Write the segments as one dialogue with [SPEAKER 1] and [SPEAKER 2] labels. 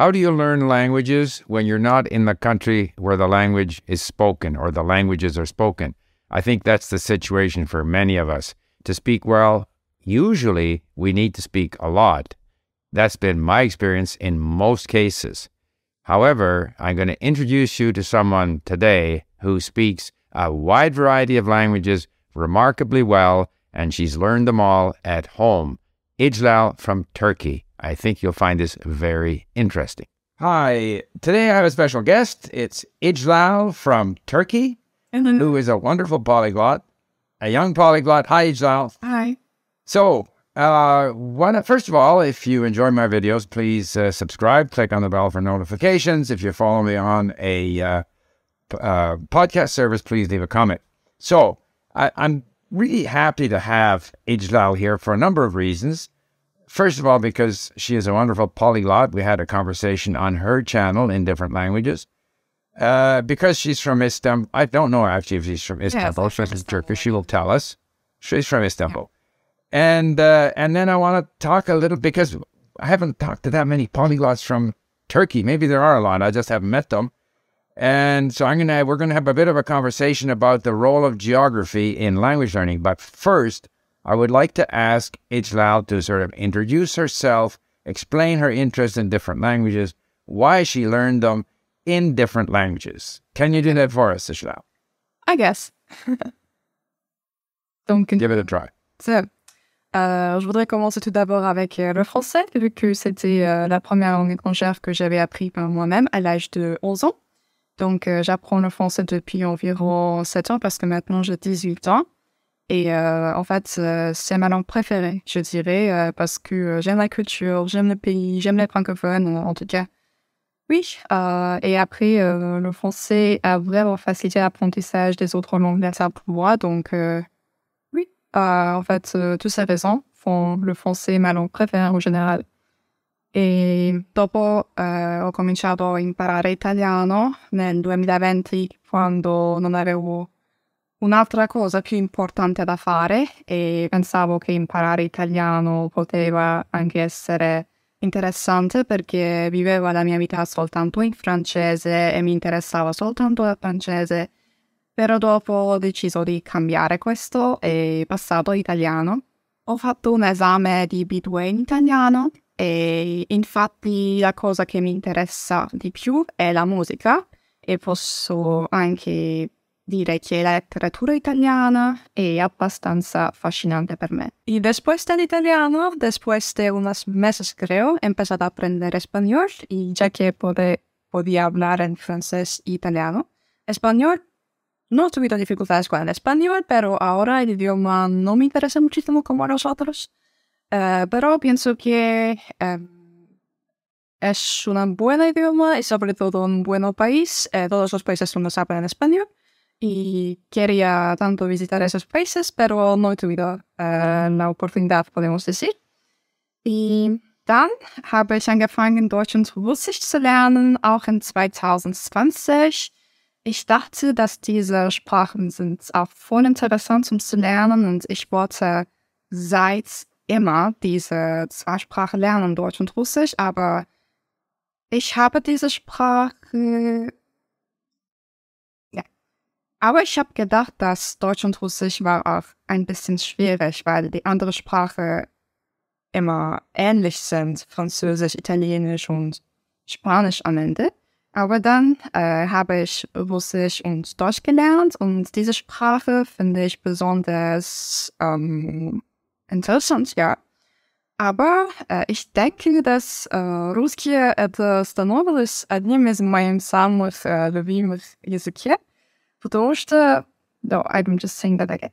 [SPEAKER 1] How do you learn languages when you're not in the country where the language is spoken or the languages are spoken? I think that's the situation for many of us. To speak well, usually we need to speak a lot. That's been my experience in most cases. However, I'm going to introduce you to someone today who speaks a wide variety of languages remarkably well, and she's learned them all at home. Iclal from Turkey. I think you'll find this very interesting. Hi, today I have a special guest. It's Iclal from Turkey, who is a wonderful polyglot, a young polyglot. Hi, Iclal.
[SPEAKER 2] Hi.
[SPEAKER 1] So, uh, one, first of all, if you enjoy my videos, please uh, subscribe, click on the bell for notifications. If you follow me on a uh, uh, podcast service, please leave a comment. So, I, I'm really happy to have Iclal here for a number of reasons. First of all, because she is a wonderful polyglot. We had a conversation on her channel in different languages. Uh, because she's from Istanbul. I don't know actually if she's from Istanbul.
[SPEAKER 2] Yes,
[SPEAKER 1] she's Turkish. She will tell us. She's from Istanbul. And uh, and then I want to talk a little because I haven't talked to that many polyglots from Turkey. Maybe there are a lot. I just haven't met them. And so I'm gonna we're gonna have a bit of a conversation about the role of geography in language learning. But first, I would like to ask Iclal to sort of introduce herself, explain her interest in different languages, why she learned them in different languages. Can you do that for us, Iclal?
[SPEAKER 2] I guess. Donc,
[SPEAKER 1] Give it a try.
[SPEAKER 2] ça, euh, je voudrais commencer tout d'abord avec euh, le français, vu que c'était euh, la première langue étrangère que j'avais appris par moi-même à l'âge de 11 ans. Donc, euh, j'apprends le français depuis environ 7 ans parce que maintenant j'ai 18 ans. Et euh, en fait, euh, c'est ma langue préférée, je dirais, parce que j'aime la culture, j'aime le pays, j'aime les francophones, en tout cas. Oui, et après, le français a vraiment facilité l'apprentissage des autres langues latines pour moi. Donc, oui, en fait, toutes ces raisons font le français ma langue préférée en général. E dopo eh, ho cominciato a imparare italiano nel 2020 quando non avevo un'altra cosa più importante da fare e pensavo che imparare italiano poteva anche essere interessante perché vivevo la mia vita soltanto in francese e mi interessava soltanto il francese. Però dopo ho deciso di cambiare questo e passato all'italiano. Ho fatto un esame di B2 in italiano e infatti la cosa che mi interessa di più è la musica e posso anche dire che la letteratura italiana è abbastanza affascinante per me. Y después del italiano, después de unos he empezado a aprender y ya que pude, podía hablar en francés e italiano, español no he tenido dificultades con el español, pero ahora el idioma no me interesa muchísimo como a los otros. Eh, pero pienso que eh, es un buen idioma y sobre todo un buen país. Eh, todos los países no saben español y quería tanto visitar esos países, pero no he tenido äh, la oportunidad, podemos decir. Y dann habe ich angefangen, Deutsch und Russisch zu lernen, auch in 2020. Ich dachte, dass diese Sprachen sind auch voll interessant, um zu lernen und ich wollte seit immer diese zwei Sprachen lernen, Deutsch und Russisch, aber ich habe diese Sprache aber ich habe gedacht, dass Deutsch und Russisch war auch ein bisschen schwierig, weil die andere Sprache immer ähnlich sind, Französisch, Italienisch und Spanisch am Ende. Aber dann äh, habe ich Russisch und Deutsch gelernt und diese Sprache finde ich besonders ähm, interessant, ja. Aber э, ich denke, dass э, русский это становилось одним из моих самых э, любимых языков, потому что... No, I'm just saying that again.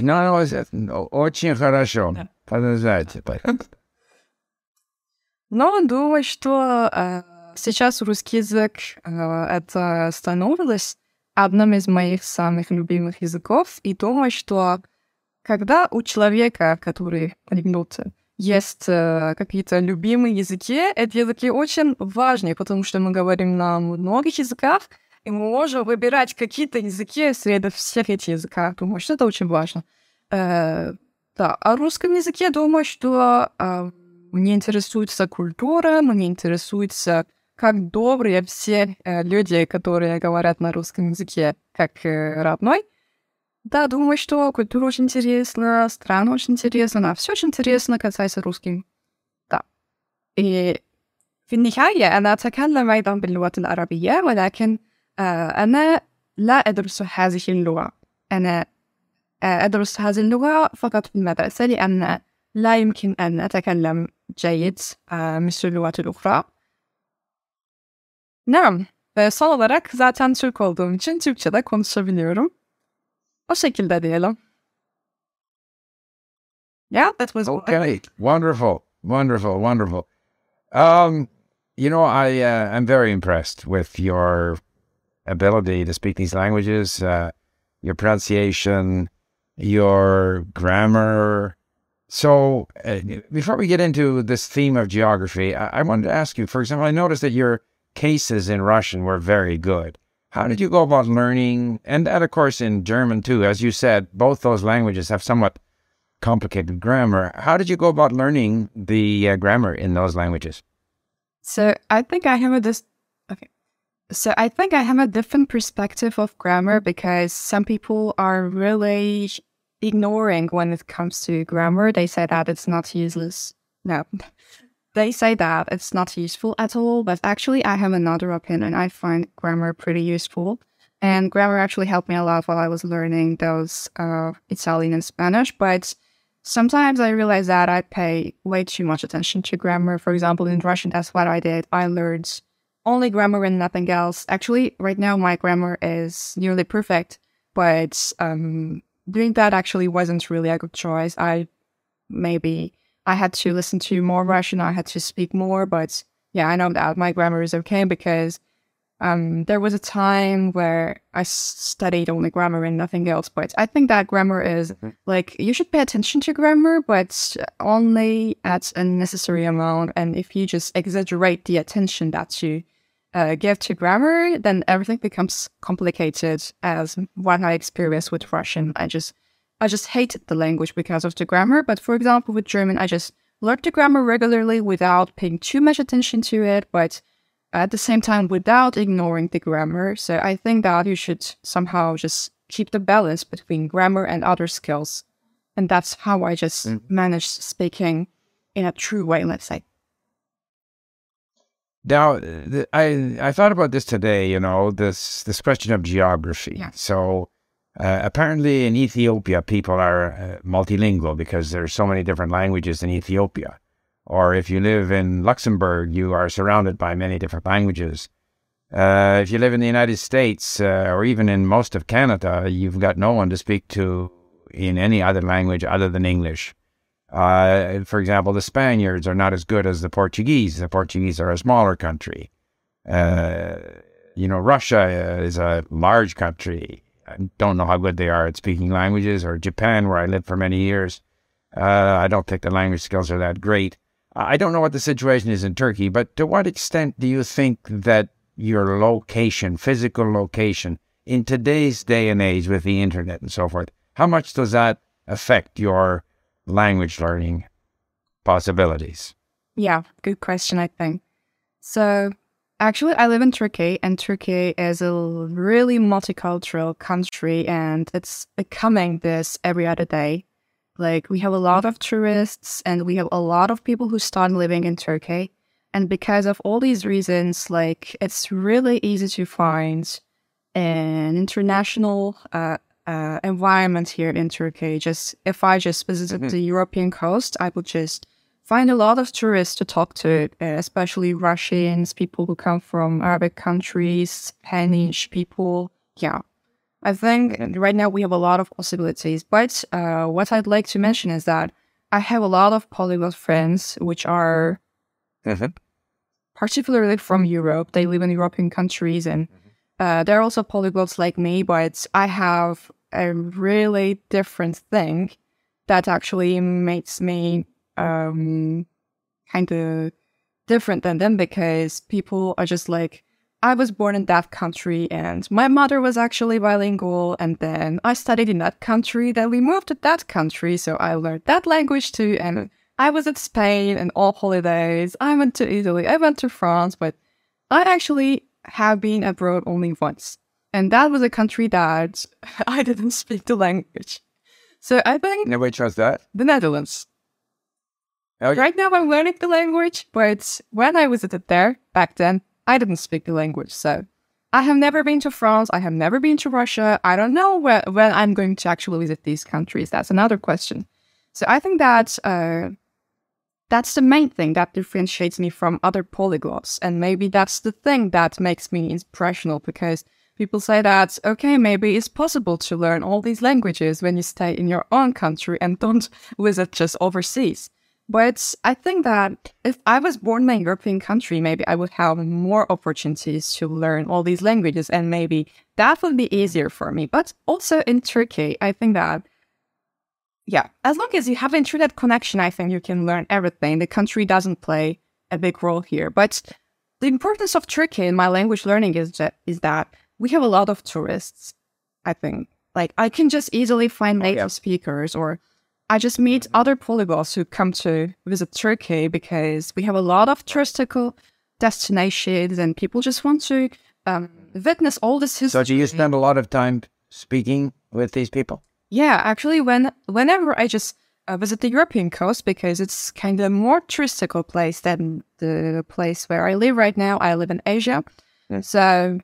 [SPEAKER 1] No, no, очень хорошо.
[SPEAKER 2] Да.
[SPEAKER 1] Продолжайте.
[SPEAKER 2] Но думаю, что э, сейчас русский язык э, это становилось одним из моих самых любимых языков, и думаю, что когда у человека, который полиглот, есть э, какие-то любимые языки, эти языки очень важны, потому что мы говорим на многих языках, и мы можем выбирать какие-то языки среди всех этих языков. Думаю, что это очень важно. Э, да, о русском языке думаю, что э, мне интересуется культура, мне интересуется, как добрые все э, люди, которые говорят на русском языке, как э, родной. Да, думаю, что культура очень интересна, страна очень интересна, все очень интересно касается русским. Да. И في النهاية أنا أتكلم أيضا باللغة العربية ولكن أنا لا أدرس هذه اللغة أنا أدرس هذه اللغة فقط في المدرسة لأن لا يمكن أن أتكلم جيد مثل اللغات الأخرى نعم ve son olarak zaten Türk olduğum için Türkçe'de konuşabiliyorum. O şekilde diyelim. Yeah, that was
[SPEAKER 1] okay. Wonderful, wonderful, wonderful. Um, you know, I uh, I'm very impressed with your ability to speak these languages, uh, your pronunciation, your grammar. So, uh, before we get into this theme of geography, I, I wanted to ask you. For example, I noticed that your cases in Russian were very good. How did you go about learning? And that, of course, in German too. As you said, both those languages have somewhat complicated grammar. How did you go about learning the uh, grammar in those languages?
[SPEAKER 2] So I think I have a. Okay. So I think I have a different perspective of grammar because some people are really ignoring when it comes to grammar. They say that it's not useless. No, they say that it's not useful at all. But actually, I have another opinion. I find grammar pretty useful. And grammar actually helped me a lot while I was learning those uh, Italian and Spanish. But sometimes I realize that I pay way too much attention to grammar. For example, in Russian, that's what I did. I learned only grammar and nothing else. Actually, right now my grammar is nearly perfect, but um, doing that actually wasn't really a good choice. I maybe I had to listen to more Russian. I had to speak more, but yeah, I know that my grammar is okay because um, there was a time where I studied only grammar and nothing else, but I think that grammar is mm-hmm. like you should pay attention to grammar, but only at a necessary amount. And if you just exaggerate the attention that you uh, give to grammar, then everything becomes complicated. As what I experienced with Russian, I just I just hated the language because of the grammar. But for example, with German, I just learned the grammar regularly without paying too much attention to it, but at the same time without ignoring the grammar. So I think that you should somehow just keep the balance between grammar and other skills. And that's how I just mm. managed speaking in a true way, let's say.
[SPEAKER 1] Now, I I thought about this today. You know, this this question of geography.
[SPEAKER 2] Yeah.
[SPEAKER 1] So, uh, apparently, in Ethiopia, people are uh, multilingual because there's so many different languages in Ethiopia. Or if you live in Luxembourg, you are surrounded by many different languages. Uh, if you live in the United States uh, or even in most of Canada, you've got no one to speak to in any other language other than English. Uh, for example, the Spaniards are not as good as the Portuguese. The Portuguese are a smaller country. You know, Russia is a large country. I don't know how good they are at speaking languages. Or Japan, where I lived for many years, uh, I don't think the language skills are that great. I don't know what the situation is in Turkey, but to what extent do you think that your location, physical location, in today's day and age with the internet and so forth, how much does that affect your language learning possibilities?
[SPEAKER 2] Yeah, good question, I think. So, actually, I live in Turkey, and Turkey is a really multicultural country, and it's becoming this every other day. Like we have a lot of tourists and we have a lot of people who start living in Turkey. And because of all these reasons, like it's really easy to find an international uh, uh, environment here in Turkey. Just if I just visited mm-hmm. the European coast, I would just find a lot of tourists to talk to, uh, especially Russians, people who come from Arabic countries, Spanish people. Yeah, I think right now we have a lot of possibilities. But uh, what I'd like to mention is that I have a lot of polyglot friends, which are mm-hmm. particularly from Europe. They live in European countries, and mm-hmm. uh, they're also polyglots like me. But I have a really different thing that actually makes me um, kind of different than them because people are just like I was born in that country and my mother was actually bilingual and then I studied in that country then we moved to that country so I learned that language too and I was at Spain and all holidays. I went to Italy. I went to France, but I actually have been abroad only once. And that was a country that I didn't speak the language. So I think
[SPEAKER 1] which was that?
[SPEAKER 2] the Netherlands.
[SPEAKER 1] Oh.
[SPEAKER 2] Right now I'm learning the language, but when I visited there back then, I didn't speak the language. So I have never been to France. I have never been to Russia. I don't know where, when I'm going to actually visit these countries. That's another question. So I think that uh, that's the main thing that differentiates me from other polyglots. And maybe that's the thing that makes me inspirational because people say that, okay, maybe it's possible to learn all these languages when you stay in your own country and don't visit just overseas. But I think that if I was born in a European country, maybe I would have more opportunities to learn all these languages and maybe that would be easier for me. But also in Turkey, I think that, yeah, as long as you have internet connection, I think you can learn everything. The country doesn't play a big role here. But the importance of Turkey in my language learning is that, is that we have a lot of tourists, I think. Like I can just easily find oh, native
[SPEAKER 1] yeah.
[SPEAKER 2] speakers or I just meet other polyglots who come to visit Turkey because we have a lot of touristical destinations and people just want to um, witness all this history.
[SPEAKER 1] So, do you spend a lot of time speaking with these people?
[SPEAKER 2] Yeah, actually, when whenever I just uh, visit the European coast because it's kind of more touristical place than the place where I live right now. I live in Asia,
[SPEAKER 1] Yeah.
[SPEAKER 2] so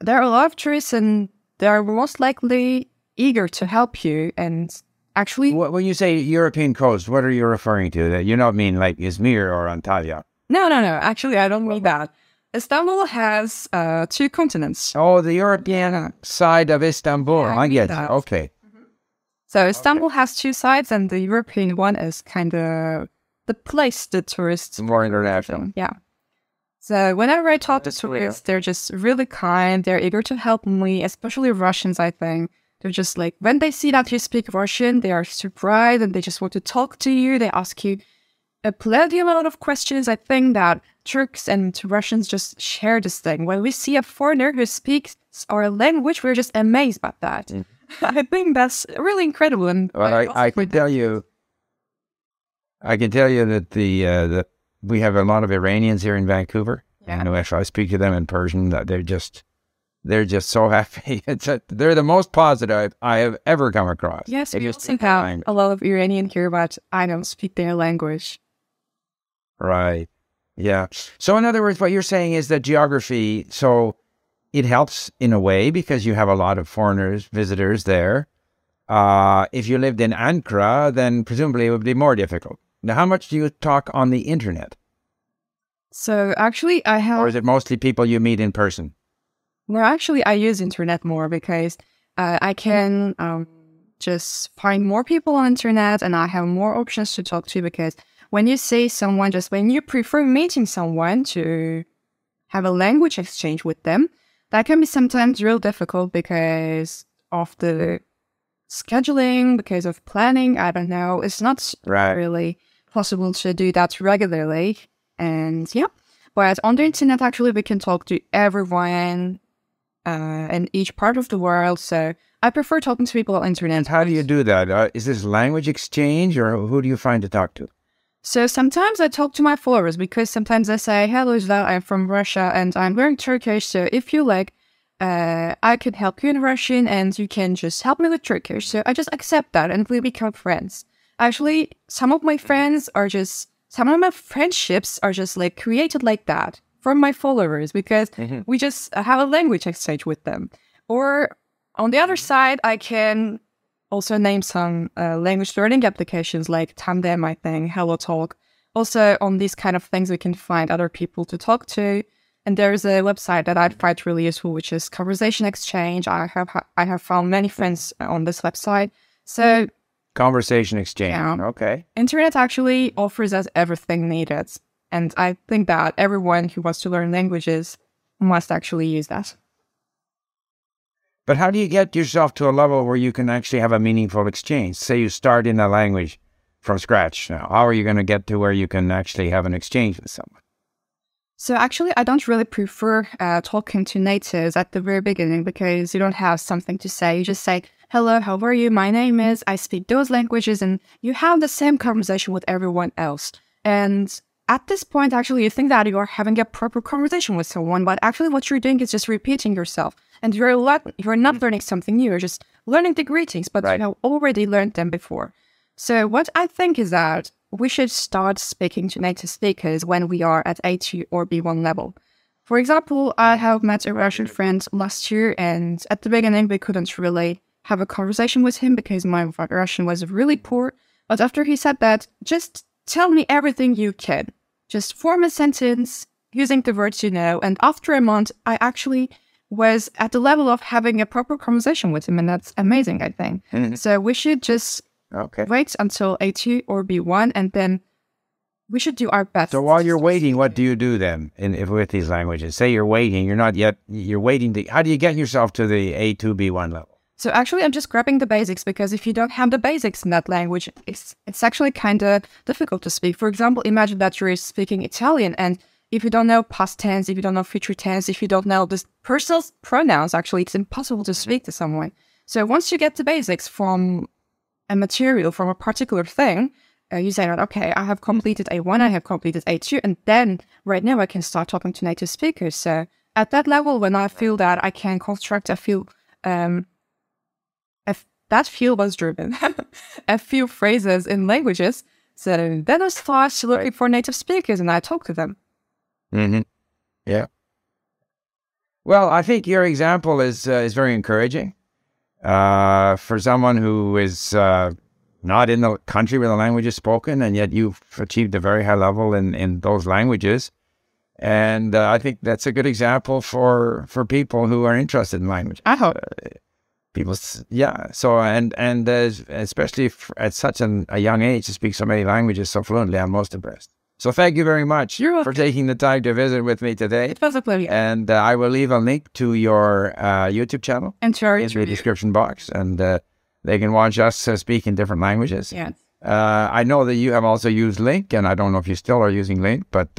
[SPEAKER 2] there are a lot of tourists, and they are most likely eager to help you. And actually,
[SPEAKER 1] When you say European coast, what are you referring to? That you don't mean like Izmir or Antalya?
[SPEAKER 2] no, no, no. Actually, I don't mean that. Istanbul has uh, two continents.
[SPEAKER 1] Oh, the European side of Istanbul.
[SPEAKER 2] Yeah, I
[SPEAKER 1] I get
[SPEAKER 2] that.
[SPEAKER 1] Okay.
[SPEAKER 2] So Istanbul has two sides, and the European one is kind of the place the tourists
[SPEAKER 1] More international.
[SPEAKER 2] Yeah. So whenever I talk to
[SPEAKER 1] That's clear.
[SPEAKER 2] tourists, they're just really kind. They're eager to help me, especially Russians, I think. They're just like, when they see that you speak Russian, they are surprised and they just want to talk to you. They ask you a plenty amount of questions. I think that Turks and Russians just share this thing. When we see a foreigner who speaks our language, we're just amazed by that. I think that's really incredible. And
[SPEAKER 1] Well, I, I can tell you, I can tell you that the uh, the we have a lot of Iranians here in Vancouver.
[SPEAKER 2] Yeah.
[SPEAKER 1] And if I speak to them in Persian, that they're just they're just so happy. It's a, they're the most positive I have ever come across.
[SPEAKER 2] Yes, we also have a lot of Iranian here, but I don't speak their language.
[SPEAKER 1] Right. Yeah. So in other words, what you're saying is that geography, so it helps in a way because you have a lot of foreigners, visitors there. Uh, if you lived in Ankara, then presumably it would be more difficult. Now, how much do you talk on the internet?
[SPEAKER 2] So actually, I have.
[SPEAKER 1] Or is it mostly people you meet in person?
[SPEAKER 2] No, actually, I use internet more because uh, I can um, just find more people on internet, and I have more options to talk to. Because when you see someone, just when you prefer meeting someone to have a language exchange with them, that can be sometimes real difficult because of the scheduling, because of planning. I don't know. It's not
[SPEAKER 1] Right.
[SPEAKER 2] really possible to do that regularly. And yeah, but on the internet, actually, we can talk to everyone uh, in each part of the world. So I prefer talking to people on internet.
[SPEAKER 1] And how do you do that? Uh, is this language exchange or who do you find to talk to?
[SPEAKER 2] So sometimes I talk to my followers because sometimes I say, "Hello, Iclal, I'm from Russia and I'm learning Turkish. So if you like, uh, I can help you in Russian and you can just help me with Turkish." So I just accept that and we become friends. Actually, some of my friends are just some of my friendships are just like created like that from my followers because mm-hmm. we just uh, have a language exchange with them. Or on the other mm-hmm. side, I can also name some uh, language learning applications like Tandem, I think, HelloTalk. Also, on these kind of things, we can find other people to talk to. And there's a website that I find really useful, which is Conversation Exchange. I have I have found many friends uh, on this website. So
[SPEAKER 1] Conversation exchange.
[SPEAKER 2] Yeah.
[SPEAKER 1] Okay.
[SPEAKER 2] internet actually offers us everything needed, and I think that everyone who wants to learn languages must actually use that.
[SPEAKER 1] But how do you get yourself to a level where you can actually have a meaningful exchange? Say you start in a language from scratch now. How are you going to get to where you can actually have an exchange with someone?
[SPEAKER 2] So actually, I don't really prefer uh, talking to natives at the very beginning because you don't have something to say. You just say, "Hello, how are you? My name is." I speak those languages, and you have the same conversation with everyone else. And at this point, actually, you think that you are having a proper conversation with someone, but actually, what you're doing is just repeating yourself, and you're le- you're not mm. learning something new. You're just learning the greetings, but
[SPEAKER 1] Right.
[SPEAKER 2] you have already learned them before. So what I think is that we should start speaking to native speakers when we are at A2 or B1 level. For example, I have met a Russian friend last year, and at the beginning, we couldn't really have a conversation with him because my Russian was really poor. But after he said that, just tell me everything you can. Just form a sentence using the words you know. And after a month, I actually was at the level of having a proper conversation with him, and that's amazing, I think. Mm-hmm. So we should just
[SPEAKER 1] Okay.
[SPEAKER 2] wait until A2 or B1 and then we should do our best.
[SPEAKER 1] So while you're waiting, what do you do then in, if with these languages? Say you're waiting, you're not yet, you're waiting to, how do you get yourself to the A2, B1 level?
[SPEAKER 2] So actually, I'm just grabbing the basics because if you don't have the basics in that language, it's it's actually kind of difficult to speak. For example, imagine that you're speaking Italian, and if you don't know past tense, if you don't know future tense, if you don't know the personal pronouns, actually, it's impossible to speak to someone. So once you get the basics from a material, from a particular thing, uh, you say that okay, I have completed A1, I have completed A2, and then right now I can start talking to native speakers. So at that level, when I feel that I can construct a few um, that few was driven, a few phrases in languages. So then I start looking for native speakers and I talk to them.
[SPEAKER 1] Mm-hmm. Yeah. Well, I think your example is uh, is very encouraging uh, for someone who is uh, not in the country where the language is spoken, and yet you've achieved a very high level in, in those languages. And uh, I think that's a good example for for people who are interested in language.
[SPEAKER 2] I hope.
[SPEAKER 1] People, yeah. So and and uh, especially at such an, a young age to speak so many languages so fluently, I'm most impressed. So thank you very much
[SPEAKER 2] You're
[SPEAKER 1] for taking the time to visit with me today.
[SPEAKER 2] It was a pleasure.
[SPEAKER 1] And uh, I will leave a link to your uh, YouTube channel
[SPEAKER 2] and our
[SPEAKER 1] in the description box, and uh, they can watch us uh, speak in different languages.
[SPEAKER 2] Yes.
[SPEAKER 1] Uh, I know that you have also used LingQ, and I don't know if you still are using LingQ, but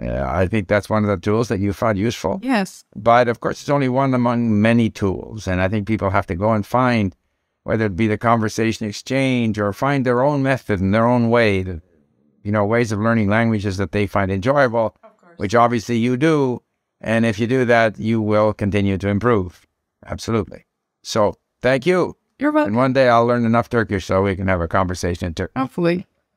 [SPEAKER 1] uh, I think that's one of the tools that you found useful.
[SPEAKER 2] Yes.
[SPEAKER 1] But of course, it's only one among many tools, and I think people have to go and find whether it be the conversation exchange or find their own method and their own way, to, you know, ways of learning languages that they find enjoyable,
[SPEAKER 2] Of course.
[SPEAKER 1] which obviously you do. And if you do that, you will continue to improve. Absolutely. So thank you.
[SPEAKER 2] You're welcome.
[SPEAKER 1] And one day I'll learn enough Turkish so we can have a conversation in Turkish.
[SPEAKER 2] Hopefully.